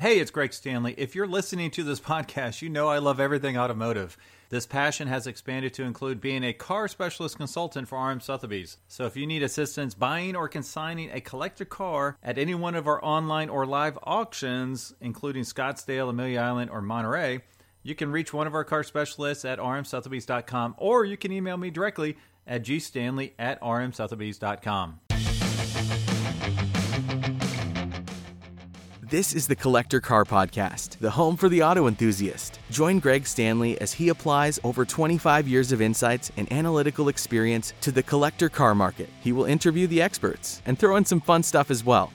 Hey, it's Greg Stanley. If you're listening to this podcast, you know I love everything automotive. This passion has expanded to include being a car specialist consultant for RM Sotheby's. So if you need assistance buying or consigning a collector car at any one of our online or live auctions, including Scottsdale, Amelia Island, or Monterey, you can reach one of our car specialists at rmsotheby's.com or you can email me directly at gstanley at rmsotheby's.com. This is the Collector Car Podcast, the home for the auto enthusiast. Join Greg Stanley as he applies over 25 years of insights and analytical experience to the collector car market. He will interview the experts and throw in some fun stuff as well.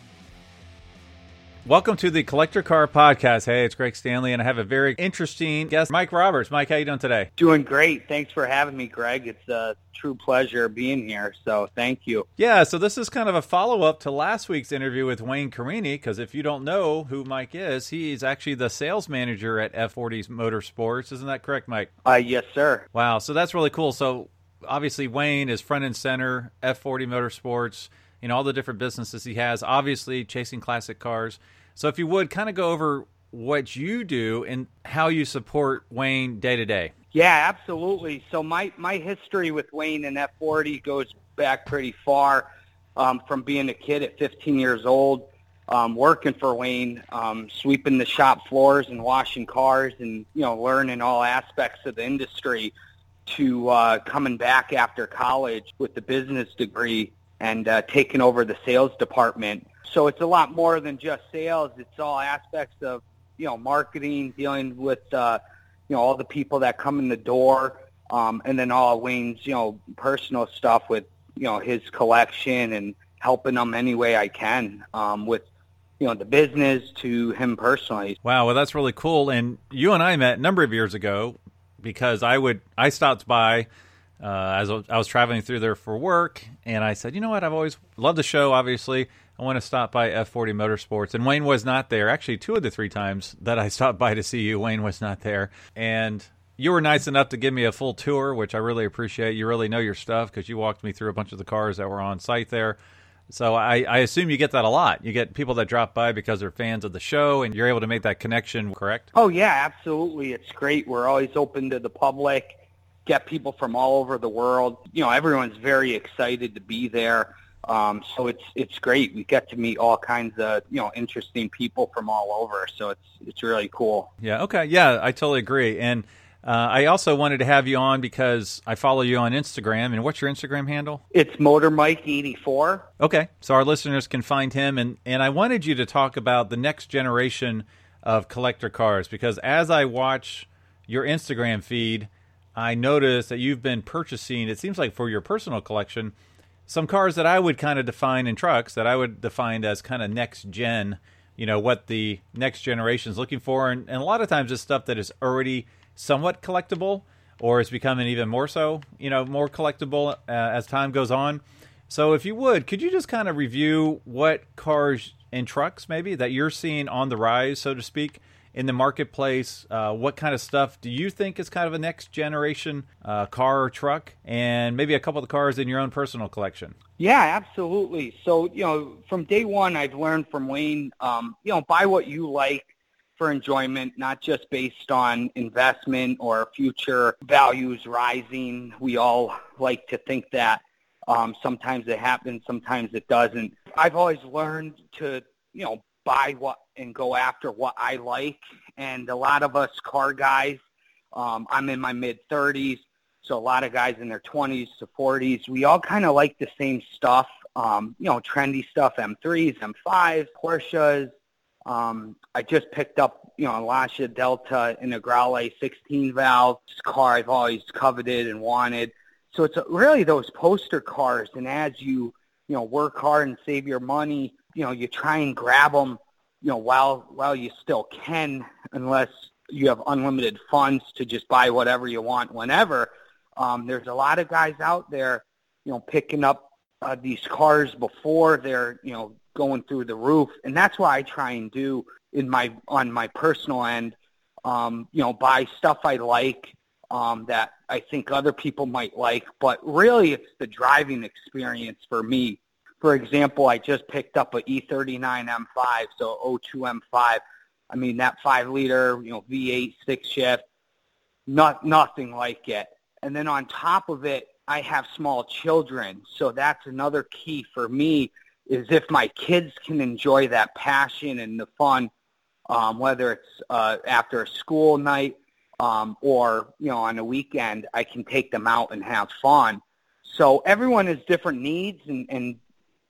Welcome to the Collector Car Podcast. Hey, it's Greg Stanley, and I have a very interesting guest, Mike Roberts. Mike, how you doing today? Doing great. Thanks for having me, Greg. It's a true pleasure being here. So thank you. Yeah, so this is kind of a follow up to last week's interview with Wayne Carini, because if you don't know who Mike is, he's actually the sales manager at F40 Motorsports. Isn't that correct, Mike? Uh, yes, sir. Wow, so that's really cool. So obviously, Wayne is front and center, F40 Motorsports know all the different businesses he has. Obviously, chasing classic cars. So if you would kind of go over what you do and how you support Wayne day to day. Yeah, absolutely. So my my history with Wayne and F40 goes back pretty far. Um, from being a kid at 15 years old, um, working for Wayne, um, sweeping the shop floors and washing cars, and you know learning all aspects of the industry. To uh, coming back after college with the business degree and uh, taking over the sales department. So it's a lot more than just sales. It's all aspects of, you know, marketing, dealing with, uh, you know, all the people that come in the door, um, and then all Wayne's, you know, personal stuff with, you know, his collection and helping them any way I can um, with, you know, the business to him personally. Wow, well, that's really cool. And you and I met a number of years ago because I would I stopped by uh, as I was traveling through there for work, and I said, you know what, I've always loved the show. Obviously, I want to stop by F40 Motorsports, and Wayne was not there. Actually, two of the three times that I stopped by to see you, Wayne was not there, and you were nice enough to give me a full tour, which I really appreciate. You really know your stuff because you walked me through a bunch of the cars that were on site there. So I, I, assume you get that a lot. You get people that drop by because they're fans of the show, and you're able to make that connection. Correct? Oh yeah, absolutely. It's great. We're always open to the public get people from all over the world. You know, everyone's very excited to be there. Um, so it's it's great. We get to meet all kinds of you know interesting people from all over. So it's it's really cool. Yeah. Okay. Yeah, I totally agree. And uh, I also wanted to have you on because I follow you on Instagram. And what's your Instagram handle? It's Motor Mike eighty four. Okay, so our listeners can find him. And and I wanted you to talk about the next generation of collector cars because as I watch your Instagram feed I noticed that you've been purchasing, it seems like for your personal collection, some cars that I would kind of define in trucks that I would define as kind of next gen, you know, what the next generation is looking for. And, and a lot of times it's stuff that is already somewhat collectible or is becoming even more so, you know, more collectible uh, as time goes on. So if you would, could you just kind of review what cars and trucks maybe that you're seeing on the rise, so to speak, in the marketplace? Uh, what kind of stuff do you think is kind of a next generation uh, car or truck? And maybe a couple of the cars in your own personal collection. Yeah, absolutely. So, you know, from day one, I've learned from Wayne, um, you know, buy what you like for enjoyment, not just based on investment or future values rising. We all like to think that. Um, sometimes it happens, sometimes it doesn't. I've always learned to, you know, buy what and go after what I like. And a lot of us car guys, um, I'm in my mid 30s, so a lot of guys in their 20s to 40s, we all kind of like the same stuff. Um, you know, trendy stuff, M3s, M5s, Porsches. Um, I just picked up, you know, a Lancia Delta in a Integrale 16 valve car I've always coveted and wanted. So it's really those poster cars, and as you, you know, work hard and save your money, you know, you try and grab them, you know, while while you still can, unless you have unlimited funds to just buy whatever you want whenever. Um, there's a lot of guys out there, you know, picking up uh, these cars before they're, you know, going through the roof, and that's what I try and do in my on my personal end. Um, you know, buy stuff I like um, that I think other people might like, but really it's the driving experience for me for example, I just picked up a E39 M5, so 02 M5. I mean, that five liter, you know, V8 six shift, not nothing like it. And then on top of it, I have small children, so that's another key for me. Is if my kids can enjoy that passion and the fun, um, whether it's uh, after a school night um, or you know on a weekend, I can take them out and have fun. So everyone has different needs, and, and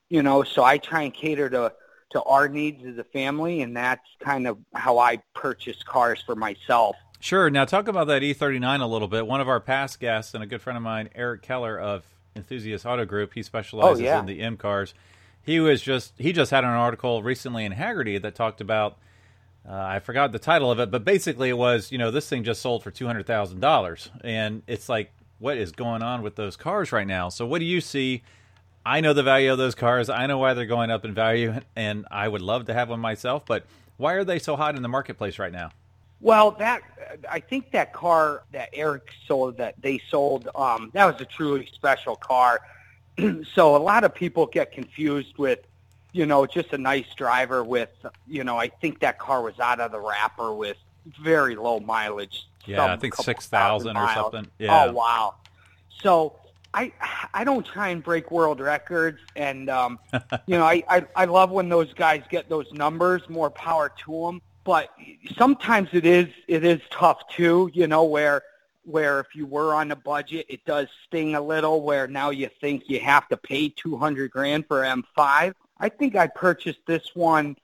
you know, so I try and cater to to our needs as a family, and that's kind of how I purchase cars for myself. Sure. Now talk about that E39 a little bit. One of our past guests and a good friend of mine, Eric Keller of Enthusiast Auto Group, he specializes oh, yeah. in the M cars. He was just he just had an article recently in Hagerty that talked about uh, I forgot the title of it, but basically it was you know this thing just sold for two hundred thousand dollars, and it's like what is going on with those cars right now? So what do you see? I know the value of those cars. I know why they're going up in value, and I would love to have one myself. But why are they so hot in the marketplace right now? Well, that I think that car that Eric sold that they sold um, that was a truly special car. so a lot of people get confused with, you know, just a nice driver with, you know, I think that car was out of the wrapper with very low mileage. Yeah, I think six thousand or something. Yeah. Oh wow. So I I don't try and break world records, and um, you know I, I I love when those guys get those numbers. More power to them. But sometimes it is it is tough too. You know where where if you were on a budget, it does sting a little. Where now you think you have to pay two hundred grand for M5. I think I purchased this one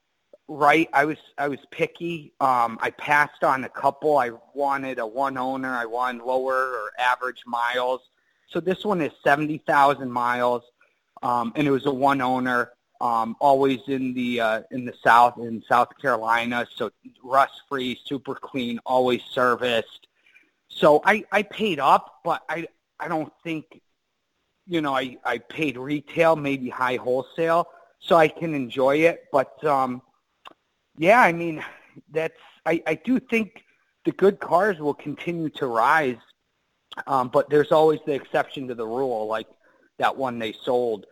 right. I was I was picky. Um, I passed on a couple. I wanted a one owner. I wanted lower or average miles. So this one is 70,000 miles, um, and it was a one owner, um, always in the uh, in the south in South Carolina. So rust free, super clean, always serviced. So I I paid up, but I I don't think, you know, I I paid retail, maybe high wholesale, so I can enjoy it. But um, yeah, I mean, that's I I do think the good cars will continue to rise um, but there's always the exception to the rule, like that one they sold.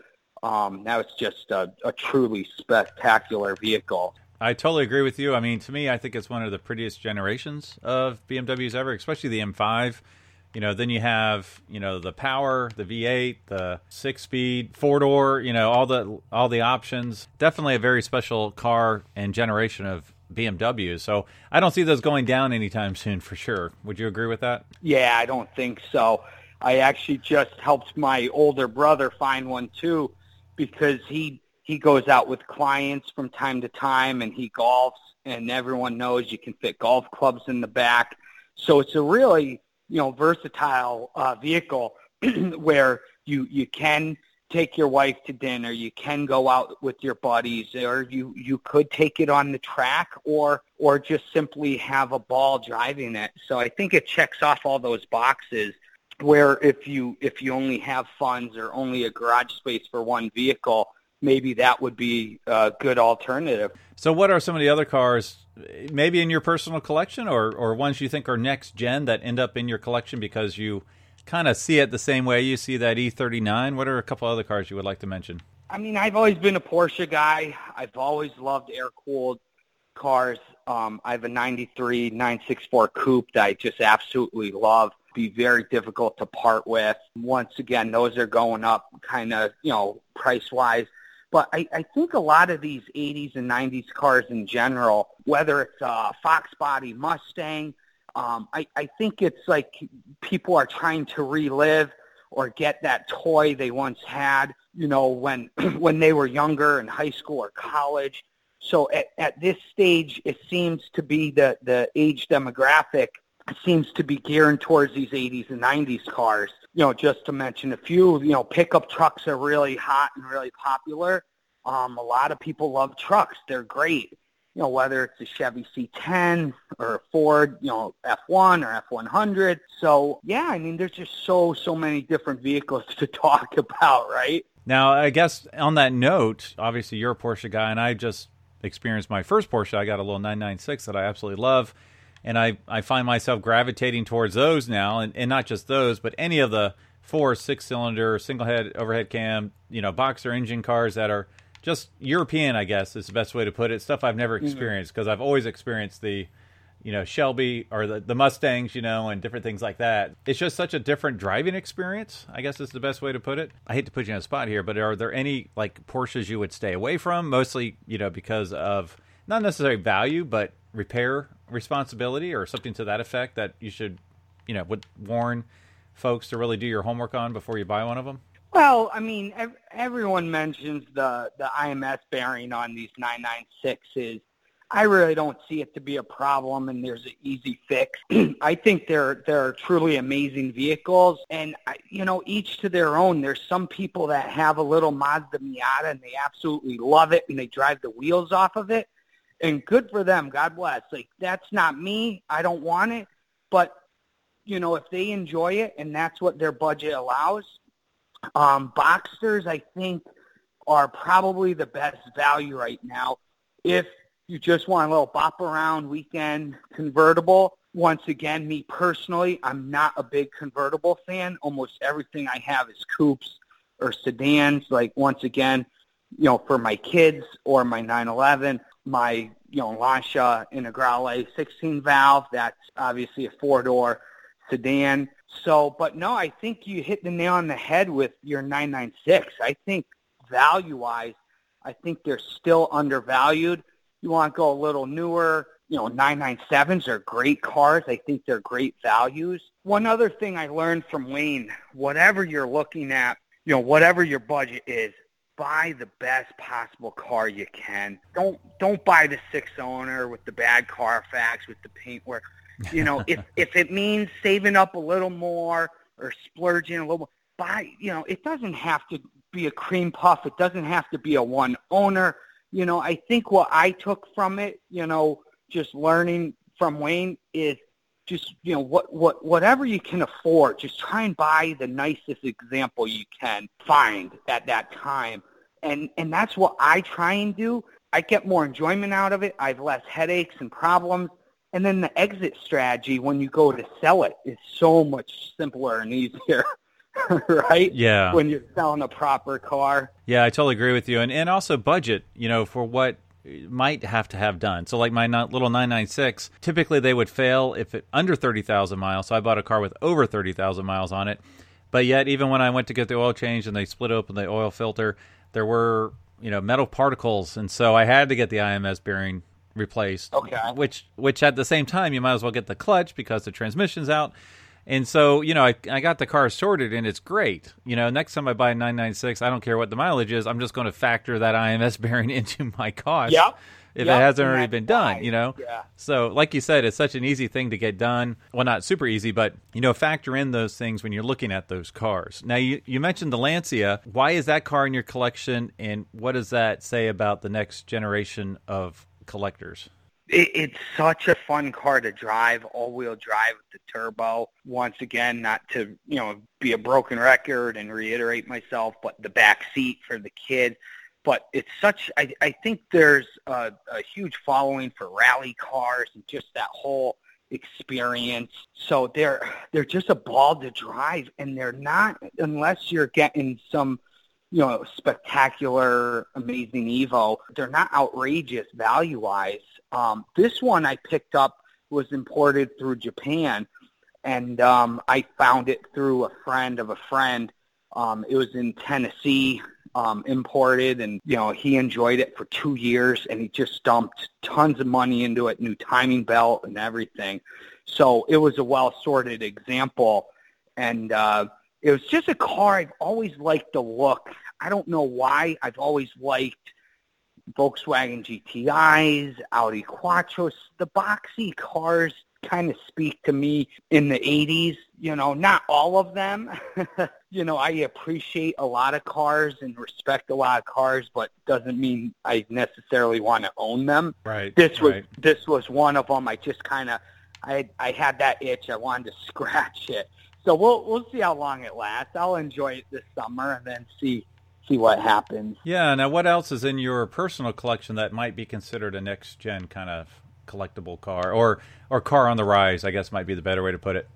Um, now it's just a, a truly spectacular vehicle. I totally agree with you. I mean, to me, I think it's one of the prettiest generations of BMWs ever, especially the M5. You know, then you have you know the power, the V8, the six-speed four door. You know, all the all the options. Definitely a very special car and generation of BMW. So I don't see those going down anytime soon for sure. Would you agree with that? Yeah, I don't think so. I actually just helped my older brother find one too because he he goes out with clients from time to time and he golfs and everyone knows you can fit golf clubs in the back. So it's a really, you know, versatile uh, vehicle where you you can take your wife to dinner. You can go out with your buddies, or you you could take it on the track, or or just simply have a ball driving it. So I think it checks off all those boxes. Where if you if you only have funds or only a garage space for one vehicle, maybe that would be a good alternative. So, what are some of the other cars, maybe in your personal collection, or or ones you think are next gen that end up in your collection because you kind of see it the same way you see that E39. What are a couple other cars you would like to mention? I mean, I've always been a Porsche guy. I've always loved air-cooled cars. Um, I have a 93 964 coupe that I just absolutely love. Be very difficult to part with. Once again, those are going up kind of, you know, price-wise. But I, I think a lot of these 80s and 90s cars in general, whether it's a Fox body Mustang, um, I, I think it's like people are trying to relive or get that toy they once had, you know, when when they were younger in high school or college. So at, at this stage, it seems to be the, the age demographic seems to be gearing towards these 80s and 90s cars. You know, just to mention a few, you know, pickup trucks are really hot and really popular. Um, a lot of people love trucks. They're great you know, whether it's a Chevy C10 or a Ford, you know, F1 or F100. So, yeah, I mean, there's just so, so many different vehicles to talk about, right? Now, I guess on that note, obviously you're a Porsche guy, and I just experienced my first Porsche. I got a little 996 that I absolutely love, and I, I find myself gravitating towards those now, and, and not just those, but any of the four, six cylinder, single head, overhead cam, you know, boxer engine cars that are just European, I guess is the best way to put it. Stuff I've never Mm-hmm. experienced because I've always experienced the, you know, Shelby or the, the Mustangs, you know, and different things like that. It's just such a different driving experience. I guess is the best way to put it. I hate to put you on a spot here, but are there any like Porsches you would stay away from? Mostly, you know, because of not necessarily value, but repair responsibility or something to that effect that you should, you know, would warn folks to really do your homework on before you buy one of them. Well, I mean, ev- everyone mentions the the IMS bearing on these 996s. I really don't see it to be a problem, and there's an easy fix. I think they're they're truly amazing vehicles, and I, you know, each to their own. There's some people that have a little Mazda Miata, and they absolutely love it, and they drive the wheels off of it, and good for them. God bless. Like that's not me. I don't want it, but you know, if they enjoy it and that's what their budget allows, um, Boxsters, I think, are probably the best value right now. If you just want a little bop around weekend convertible, once again, me personally, I'm not a big convertible fan. Almost everything I have is coupes or sedans. Like once again, you know, for my kids or my 911, my you know Lancia Integrale 16 valve. That's obviously a four door sedan. So, but no, I think you hit the nail on the head with your 996. I think value-wise, I think they're still undervalued. You want to go a little newer, you know, 997s are great cars. I think they're great values. One other thing I learned from Wayne, whatever you're looking at, you know, whatever your budget is, buy the best possible car you can. Don't don't buy the six owner with the bad Carfax with the paintwork. You know, if if it means saving up a little more or splurging a little more, buy. You know, it doesn't have to be a cream puff. It doesn't have to be a one owner. You know, I think what I took from it, you know, just learning from Wayne is just you know what what whatever you can afford. Just try and buy the nicest example you can find at that time, and and that's what I try and do. I get more enjoyment out of it. I have less headaches and problems. And then the exit strategy when you go to sell it is so much simpler and easier, right? Yeah. When you're selling a proper car. Yeah, I totally agree with you, and and also budget. You know, for what might have to have done. So, like my little 996, typically they would fail if it under 30,000 miles. So I bought a car with over 30,000 miles on it. But yet, even when I went to get the oil change and they split open the oil filter, there were you know metal particles, and so I had to get the IMS bearing replaced. Okay. Which which at the same time you might as well get the clutch because the transmission's out. And so, you know, I, I got the car sorted and it's great. You know, next time I buy a 996, I don't care what the mileage is. I'm just going to factor that IMS bearing into my cost. Yep. If Yep, it hasn't and already been done, why. you know? Yeah. So, like you said, it's such an easy thing to get done. Well, not super easy, but, you know, factor in those things when you're looking at those cars. Now, you, you mentioned the Lancia. Why is that car in your collection? And what does that say about the next generation of collectors? it, it's such a fun car to drive, all-wheel drive with the turbo. Once again, not to you know be a broken record and reiterate myself, but the back seat for the kid. But it's such. I, I think there's a, a huge following for rally cars and just that whole experience. So they're they're just a ball to drive, and they're not unless you're getting some you know, spectacular, amazing Evo. They're not outrageous value-wise. Um, this one I picked up was imported through Japan, and um, I found it through a friend of a friend. Um, it was in Tennessee, um, imported, and you know he enjoyed it for two years, and he just dumped tons of money into it, new timing belt and everything. So it was a well-sorted example, and uh, it was just a car I've always liked the look. I don't know why. I've always liked Volkswagen GTIs, Audi Quattros. The boxy cars kind of speak to me in the 80s. You know, not all of them. you know, I appreciate a lot of cars and respect a lot of cars, but doesn't mean I necessarily want to own them. Right. This was right. this was one of them. I just kind of I I had that itch. I wanted to scratch it. So we'll we'll see how long it lasts. I'll enjoy it this summer and then see see what happens. Yeah. Now, what else is in your personal collection that might be considered a next gen kind of collectible car, or or car on the rise? I guess might be the better way to put it.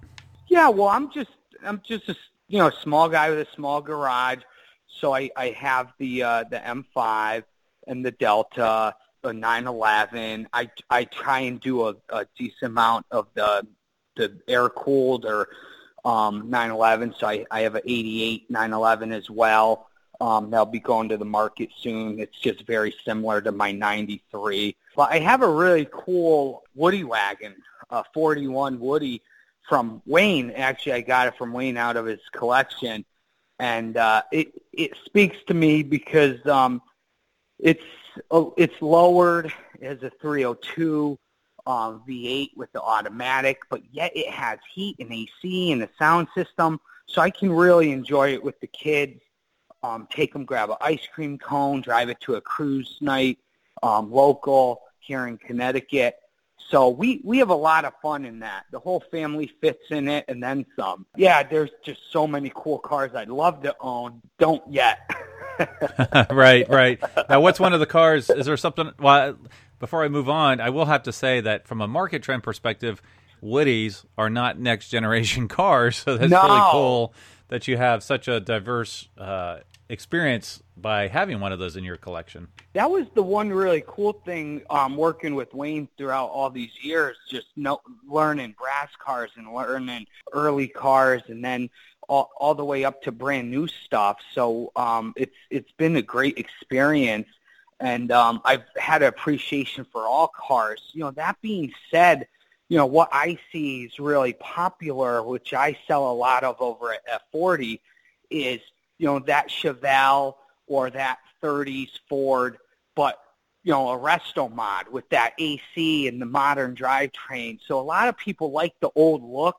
Yeah, well, I'm just I'm just a you know small guy with a small garage, so I I have the uh, the M5. and the Delta, the 911. I I try and do a, a decent amount of the the air cooled or um, 911. So I, I have an 88 911 as well. Um, that'll be going to the market soon. It's just very similar to my 93. But I have a really cool Woody wagon, a 41 Woody from Wayne. Actually, I got it from Wayne out of his collection, and uh, it it speaks to me because um, it's it's lowered as a 302 um, V8 with the automatic, but yet it has heat and AC and a sound system, so I can really enjoy it with the kids um, take them, grab an ice cream cone, drive it to a cruise night, um, local here in Connecticut. So we, we have a lot of fun in that. The whole family fits in it and then some. Yeah, there's just so many cool cars I'd love to own. Don't yet. right, right. Now, what's one of the cars? Is there something? Well, before I move on, I will have to say that from a market trend perspective, Woodies are not next generation cars, so that's no. really cool that you have such a diverse uh, experience by having one of those in your collection. That was the one really cool thing um, working with Wayne throughout all these years, just know, learning brass cars and learning early cars and then all, all the way up to brand new stuff. So um, it's it's been a great experience and um, I've had an appreciation for all cars. You know, that being said, you know, what I see is really popular, which I sell a lot of over at F40, is you know, that Chevelle or that 30s Ford, but, you know, a resto mod with that AC and the modern drivetrain. So a lot of people like the old look,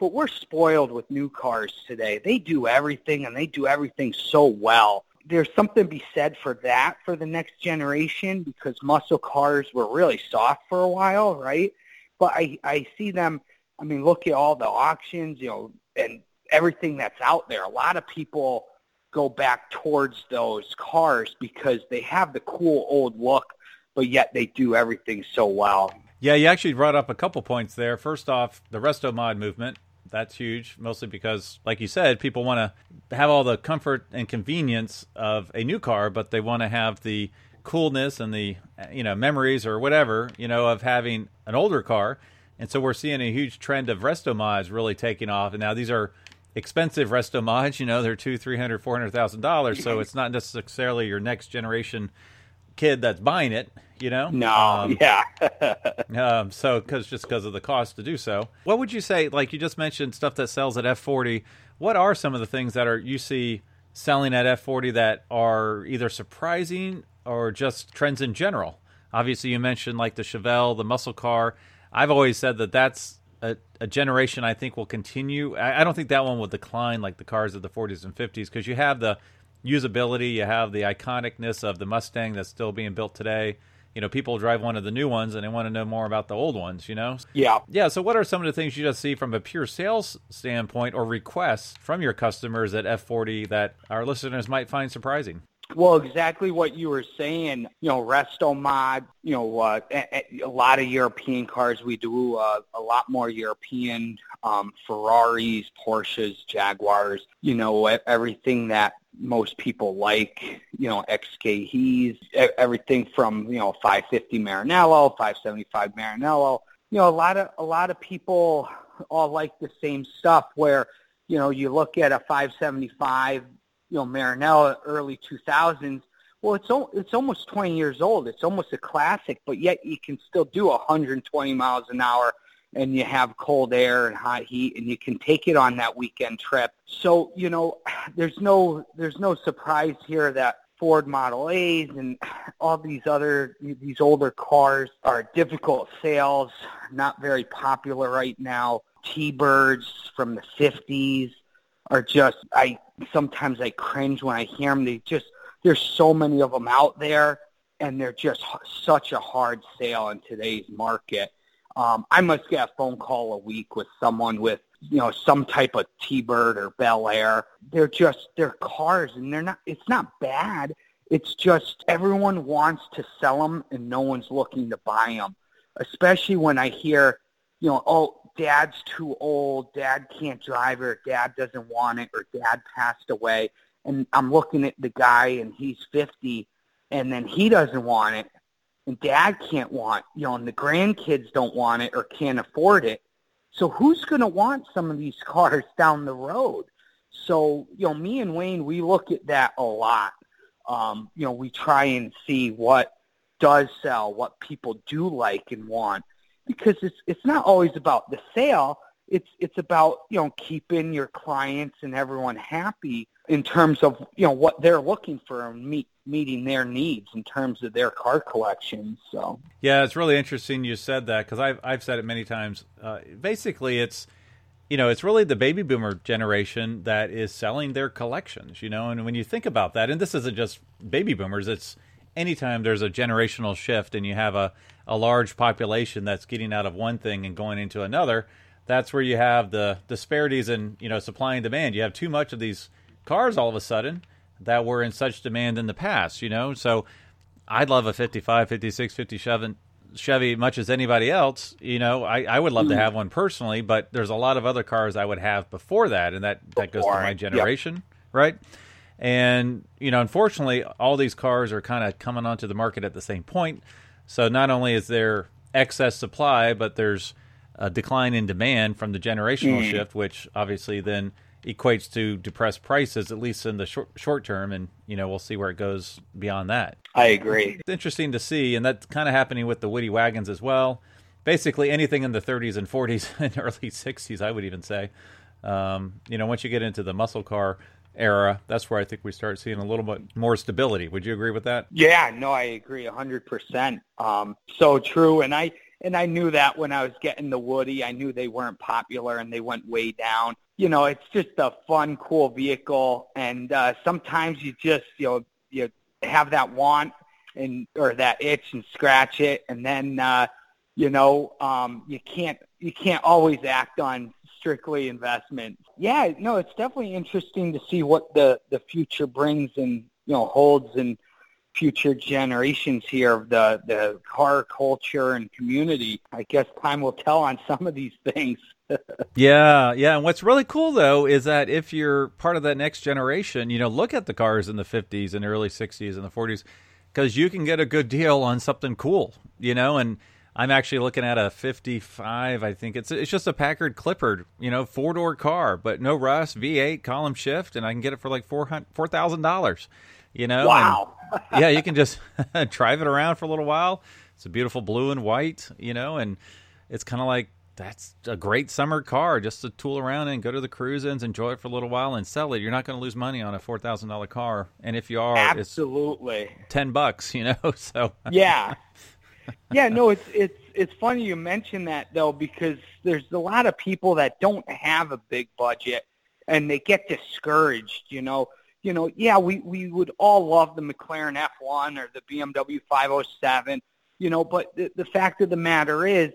but we're spoiled with new cars today. They do everything and they do everything so well. There's something to be said for that for the next generation because muscle cars were really soft for a while, right? But I, I see them, I mean, look at all the auctions, you know, and everything that's out there. A lot of people go back towards those cars because they have the cool old look, but yet they do everything so well. Yeah, you actually brought up a couple points there. First off, the resto mod movement. That's huge, mostly because, like you said, people want to have all the comfort and convenience of a new car, but they want to have the coolness and the you know memories or whatever you know of having an older car. And so we're seeing a huge trend of resto mods really taking off. And now these are expensive resto mods. You know, they're two, three hundred, four hundred thousand dollars. So it's not necessarily your next generation kid that's buying it. You know, no, um, yeah. um, so because just because of the cost to do so, what would you say? Like you just mentioned stuff that sells at F forty. What are some of the things that are you see selling at F forty that are either surprising or just trends in general? Obviously, you mentioned like the Chevelle, the muscle car. I've always said that that's a, a, generation I think will continue. I, I, don't think that one will decline like the cars of the 40s and 50s because you have the usability, you have the iconicness of the Mustang that's still being built today. You know, people drive one of the new ones and they want to know more about the old ones, you know? Yeah. Yeah. So, what are some of the things you just see from a pure sales standpoint or requests from your customers at F40 that our listeners might find surprising? Well, exactly what you were saying. You know, Resto Mod. You know, uh, a, a, lot of European cars. We do uh, a lot more European um, Ferraris, Porsches, Jaguars. You know, everything that most people like. You know, XKEs. Everything from you know 550 Maranello, 575 Maranello. You know, a lot of a lot of people all like the same stuff. Where you know, you look at a 575 you know, Maranello early 2000s. Well, it's o- it's almost 20 years old. It's almost a classic, but yet you can still do 120 miles an hour and you have cold air and hot heat and you can take it on that weekend trip. So, you know, there's no there's no surprise here that Ford Model A's and all these other these older cars are difficult sales, not very popular right now. T-Birds from the 50s are just I sometimes I cringe when I hear them. They just there's so many of them out there, and they're just such a hard sale in today's market. Um, I must get a phone call a week with someone with you know some type of T-Bird or Bel Air. They're just they're cars, and they're not. It's not bad. It's just everyone wants to sell them, and no one's looking to buy them. Especially when I hear, you know, oh, dad's too old, dad can't drive it, or dad doesn't want it, or dad passed away. And I'm looking at the guy and he's 50 and then he doesn't want it, and dad can't want, you know, and the grandkids don't want it or can't afford it. So who's going to want some of these cars down the road? So, you know, me and Wayne, we look at that a lot. Um, you know, we try and see what does sell, what people do like and want, because it's it's not always about the sale. It's it's about you know keeping your clients and everyone happy in terms of you know what they're looking for and meet meeting their needs in terms of their car collection. So yeah, it's really interesting you said that because I've I've said it many times. Uh, basically, it's you know it's really the baby boomer generation that is selling their collections. You know, and when you think about that, and this isn't just baby boomers, it's anytime there's a generational shift and you have a a large population that's getting out of one thing and going into another. That's where you have the disparities in you know supply and demand. You have too much of these cars all of a sudden that were in such demand in the past, you know? So I'd love a 55, 56, 57 Chevy much as anybody else. You know, I, I would love to hmm. have one personally, but there's a lot of other cars I would have before that, and that, that goes to my generation, yep. right? And, you know, unfortunately, all these cars are kind of coming onto the market at the same point. So not only is there excess supply, but there's a decline in demand from the generational mm. shift, which obviously then equates to depressed prices at least in the short short term and you know we'll see where it goes beyond that. I agree. It's interesting to see and that's kind of happening with the woody wagons as well. Basically anything in the 30s and 40s and early 60s i would even say. Um, you know once you get into the muscle car era that's where i think we start seeing a little bit more stability. Would you agree with that? Yeah no i agree 100% um, so true and i and I knew that when I was getting the Woody, I knew they weren't popular and they went way down. You know, it's just a fun, cool vehicle, and uh, sometimes you just you know you have that want and or that itch and scratch it, and then uh, you know um, you can't you can't always act on strictly investment. Yeah, no, it's definitely interesting to see what the the future brings and you know holds and future generations here of the the car culture and community. I guess time will tell on some of these things yeah, yeah. And what's really cool though is that if you're part of that next generation, you know, look at the cars in the 50s and early 60s and the 40s because you can get a good deal on something cool, you know. And I'm actually looking at a 55. I think it's it's just a Packard Clipper, you know, four door car, but no rust, V8 column shift, and I can get it for like four thousand dollars. You know, wow. And, yeah, you can just drive it around for a little while. It's a beautiful blue and white, you know, and it's kind of like that's a great summer car just to tool around and go to the cruise-ins, enjoy it for a little while, and sell it. You're not going to lose money on a four thousand dollar car, and if you are, absolutely ten bucks. You know, so yeah, yeah. No, it's it's it's funny you mention that though because there's a lot of people that don't have a big budget and they get discouraged. You know, you know, yeah, we we would all love the McLaren F1 or the BMW 507. You know, but the, the fact of the matter is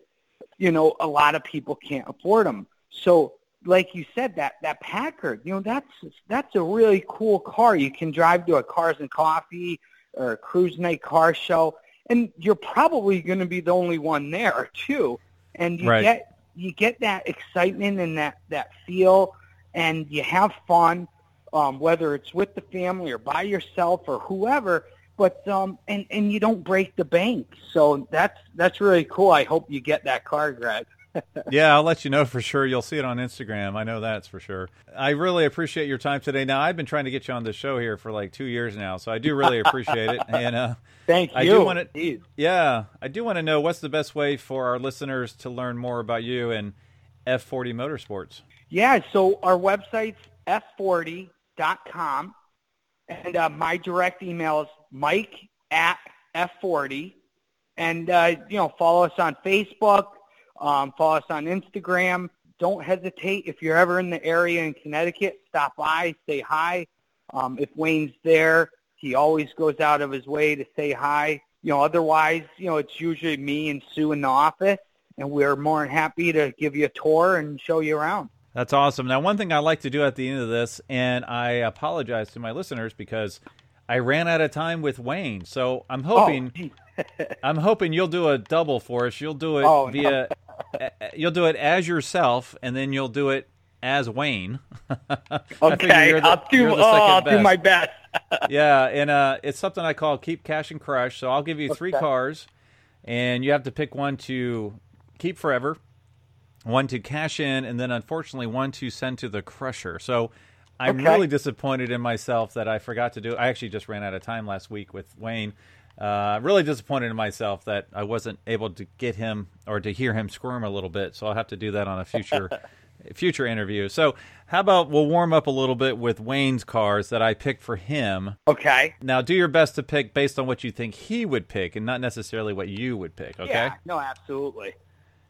you know, a lot of people can't afford them. So, like you said, that that Packard, you know, that's that's a really cool car. You can drive to a Cars and Coffee or a Cruise Night car show, and you're probably going to be the only one there too. And you right. get you get that excitement and that that feel, and you have fun, um, whether it's with the family or by yourself or whoever but um and and you don't break the bank. So that's that's really cool. I hope you get that car greg. Yeah i'll let you know for sure. You'll see it on instagram. I know that's for sure. I really appreciate your time today. Now i've been trying to get you on the show here for like two years now so i do really appreciate it. And uh thank you i do want to yeah i do want to know what's the best way for our listeners to learn more about you and f40 motorsports? Yeah so our website's f40.com and uh, my direct email is mike at F40. And, uh, you know, follow us on Facebook, um, follow us on Instagram. Don't hesitate. If you're ever in the area in Connecticut, stop by, say hi. Um, if Wayne's there, he always goes out of his way to say hi. You know, otherwise, you know, it's usually me and Sue in the office, and we're more than happy to give you a tour and show you around. That's awesome. Now, one thing I like to do at the end of this, and I apologize to my listeners because I ran out of time with Wayne, so I'm hoping oh. I'm hoping you'll do a double for us. You'll do it oh, via no. you'll do it as yourself, and then you'll do it as Wayne. okay, the, I'll do. Oh, I'll best. do my best. yeah, and uh, it's something I call keep cash and crush. So I'll give you three okay. cars, and you have to pick one to keep forever, one to cash in, and then unfortunately one to send to the crusher. So I'm okay. really disappointed in myself that I forgot to do. I actually just ran out of time last week with Wayne. Uh, really disappointed in myself that I wasn't able to get him or to hear him squirm a little bit. So I'll have to do that on a future future interview. So how about we'll warm up a little bit with Wayne's cars that I picked for him. Okay. Now do your best to pick based on what you think he would pick and not necessarily what you would pick. Okay. Yeah. No, absolutely.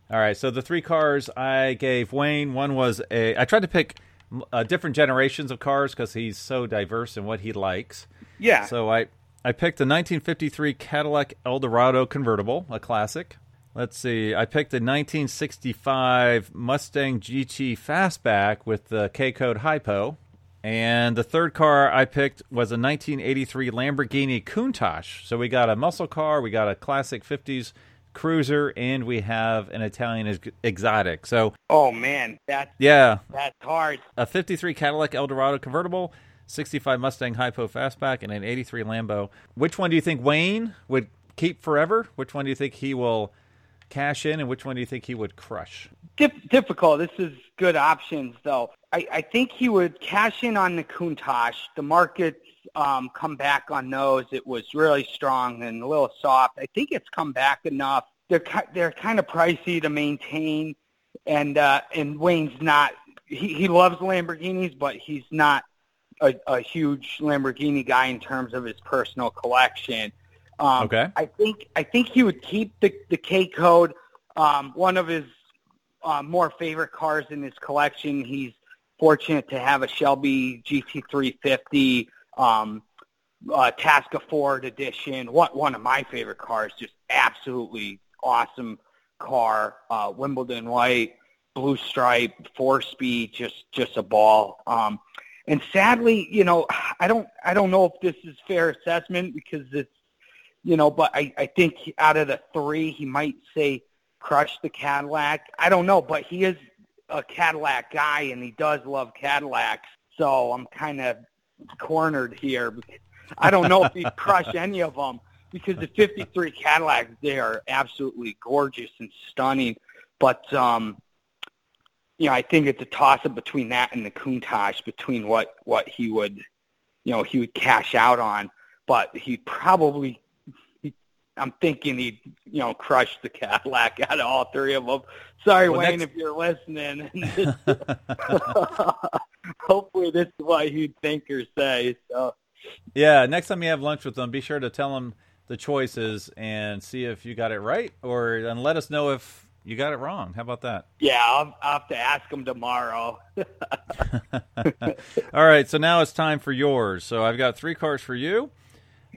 All right. So the three cars I gave Wayne, one was a. I tried to pick uh, different generations of cars because he's so diverse in what he likes. Yeah. So I I picked the 1953 Cadillac Eldorado convertible, a classic. Let's see. I picked the 1965 Mustang GT Fastback with the K code Hypo. And the third car I picked was a 1983 Lamborghini Countach. So we got a muscle car, we got a classic 50s cruiser, and we have an Italian exotic. So, oh man, that's yeah, that's hard. A '53 Cadillac Eldorado convertible, 65 Mustang Hypo Fastback, and an '83 Lambo. Which one do you think Wayne would keep forever? Which one do you think he will cash in, and which one do you think he would crush? Dif- difficult. This is good options, though. I, I think he would cash in on the Countach. The market's um, come back on those. It was really strong and a little soft. I think it's come back enough. They're they're kind of pricey to maintain, and uh, and Wayne's not. He he loves Lamborghinis, but he's not a, a huge Lamborghini guy in terms of his personal collection. Um, okay. I think I think he would keep the the K code. Um, one of his uh, more favorite cars in his collection. He's fortunate to have a Shelby GT350 um, uh, Tasca Ford edition. What one of my favorite cars, just absolutely awesome car. Uh, Wimbledon white, blue stripe, four speed, just just a ball. Um, and sadly, you know, I don't I don't know if this is fair assessment because it's you know, but I, I think out of the three, he might say crush the Cadillac. I don't know, but he is a Cadillac guy and he does love Cadillacs. So I'm kind of cornered here. I don't know if he'd crush any of them because the 53 Cadillacs, they are absolutely gorgeous and stunning. But, um, you know, I think it's a toss-up between that and the Countach, between what, what he would, you know, he would cash out on. But he'd probably I'm thinking he'd, you know, crush the Cadillac out of all three of them. Sorry, well, Wayne, if you're listening. Hopefully, this is what he'd think or say. So. Yeah, next time you have lunch with them, be sure to tell them the choices and see if you got it right, or and let us know if you got it wrong. How about that? Yeah, I'll, I'll have to ask them tomorrow. All right, so now it's time for yours. So I've got three cars for you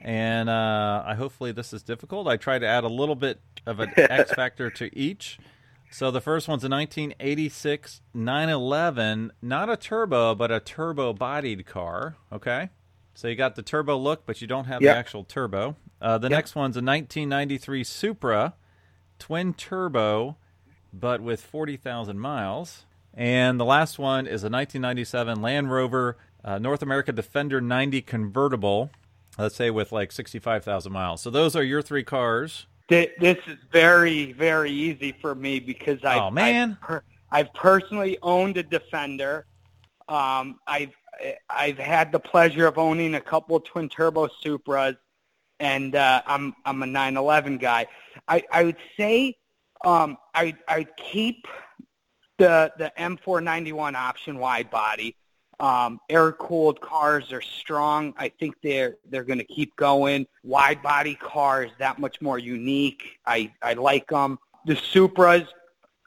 and uh, I hopefully this is difficult. I try to add a little bit of an X factor to each. So the first one's a 1986 911, not a turbo, but a turbo-bodied car. Okay, so you got the turbo look, but you don't have yep. the actual turbo. Uh, the yep. next one's a 1993 Supra, twin turbo, but with 40,000 miles. And the last one is a 1997 Land Rover uh, North America Defender 90 convertible let's say with like 65,000 miles. So those are your three cars. This is very, very easy for me because I, oh, man. I've, per, I've personally owned a Defender. Um, I've I've had the pleasure of owning a couple of twin turbo Supras, and uh, I'm I'm a 911 guy. I, I would say um, I I keep the the M491 option wide body. Um, air-cooled cars are strong. I think they're they're going to keep going. Wide-body cars that much more unique. I I like them. The Supras,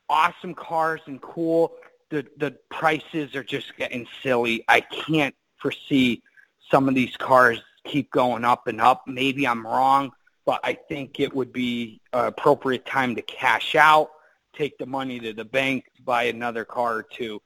awesome cars and cool. The the prices are just getting silly. I can't foresee some of these cars keep going up and up. Maybe I'm wrong, but I think it would be an appropriate time to cash out, take the money to the bank, buy another car or two.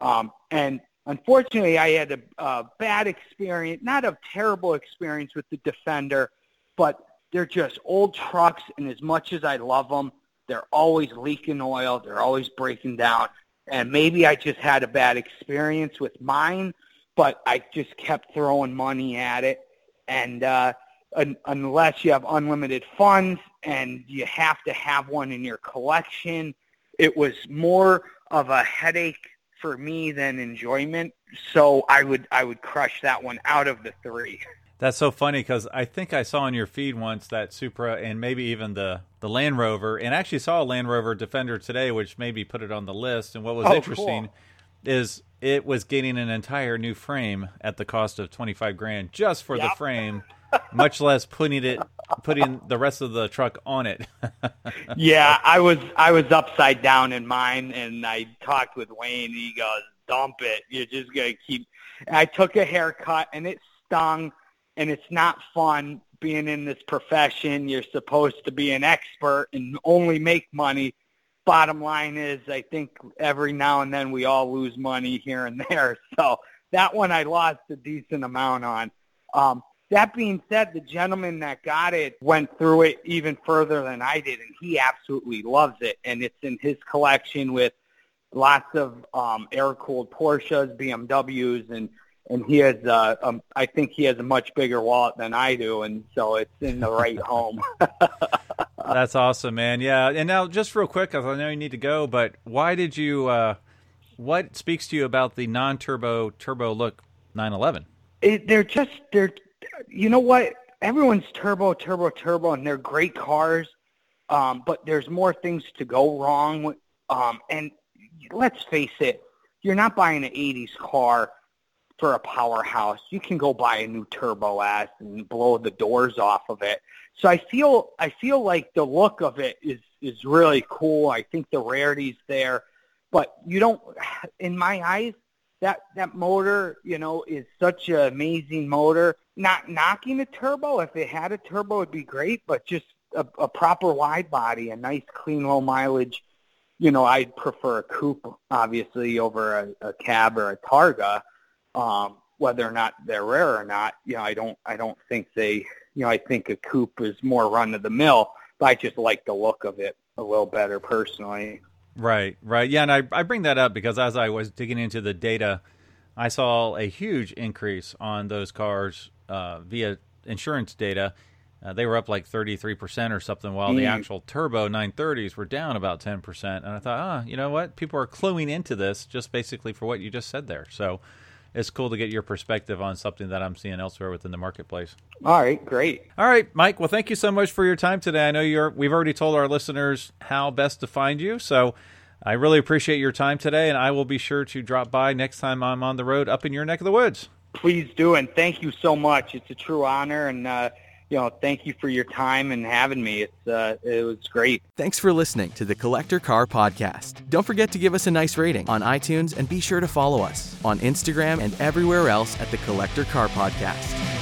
Um, and Unfortunately, I had a, a bad experience, not a terrible experience with the Defender, but they're just old trucks, and as much as I love them, they're always leaking oil. They're always breaking down. And maybe I just had a bad experience with mine, but I just kept throwing money at it. And uh, un- unless you have unlimited funds and you have to have one in your collection, it was more of a headache for me than enjoyment. So I would I would crush that one out of the three. That's so funny because I think I saw on your feed once that Supra and maybe even the the Land Rover, and actually saw a Land Rover Defender today, which maybe put it on the list. And what was Oh, interesting cool. is it was getting an entire new frame at the cost of twenty five grand just for the frame, much less putting it putting the rest of the truck on it. yeah, I was I was upside down in mine, and I talked with Wayne. And he goes, "Dump it. You're just gonna keep." I took a haircut, and it stung, and it's not fun being in this profession. You're supposed to be an expert and only make money. Bottom line is, I think every now and then we all lose money here and there. So that one I lost a decent amount on. Um, that being said, the gentleman that got it went through it even further than I did, and he absolutely loves it. And it's in his collection with lots of um, air-cooled Porsches, BMWs, and and he has, uh, um, I think he has a much bigger wallet than I do, and so it's in the right home. That's awesome, man. Yeah, and now just real quick, because I know you need to go, but why did you? Uh, what speaks to you about the non-turbo turbo look 911? it, they're just they're you know what? Everyone's turbo turbo turbo and they're great cars um but there's more things to go wrong with um and let's face it you're not buying an 80s car for a powerhouse. You can go buy a new turbo S and blow the doors off of it. So i feel i feel like the look of it is is really cool. I think the rarity's there but you don't in my eyes that that motor, you know, is such an amazing motor. Not knocking a turbo. If it had a turbo, it'd be great. But just a, a proper wide body, a nice, clean, low mileage. You know, I'd prefer a coupe, obviously, over a, a cab or a Targa. Um, whether or not they're rare or not, you know, I don't, I don't think they, you know, I think a coupe is more run of the mill. But I just like the look of it a little better personally. Right, right. Yeah, and I, I bring that up because as I was digging into the data, I saw a huge increase on those cars uh, via insurance data. Uh, they were up like 33% or something, while the Mm. actual turbo 930s were down about 10%. And I thought, ah, you know what? People are cluing into this just basically for what you just said there. So it's cool to get your perspective on something that I'm seeing elsewhere within the marketplace. All right, great. All right, Mike. Well, thank you so much for your time today. I know you're. We've already told our listeners how best to find you, so I really appreciate your time today, and I will be sure to drop by next time I'm on the road up in your neck of the woods. Please do, and thank you so much. It's a true honor, and uh, you know, thank you for your time and having me. It's uh, it was great. Thanks for listening to the Collector Car Podcast. Don't forget to give us a nice rating on iTunes and be sure to follow us on Instagram and everywhere else at the Collector Car Podcast.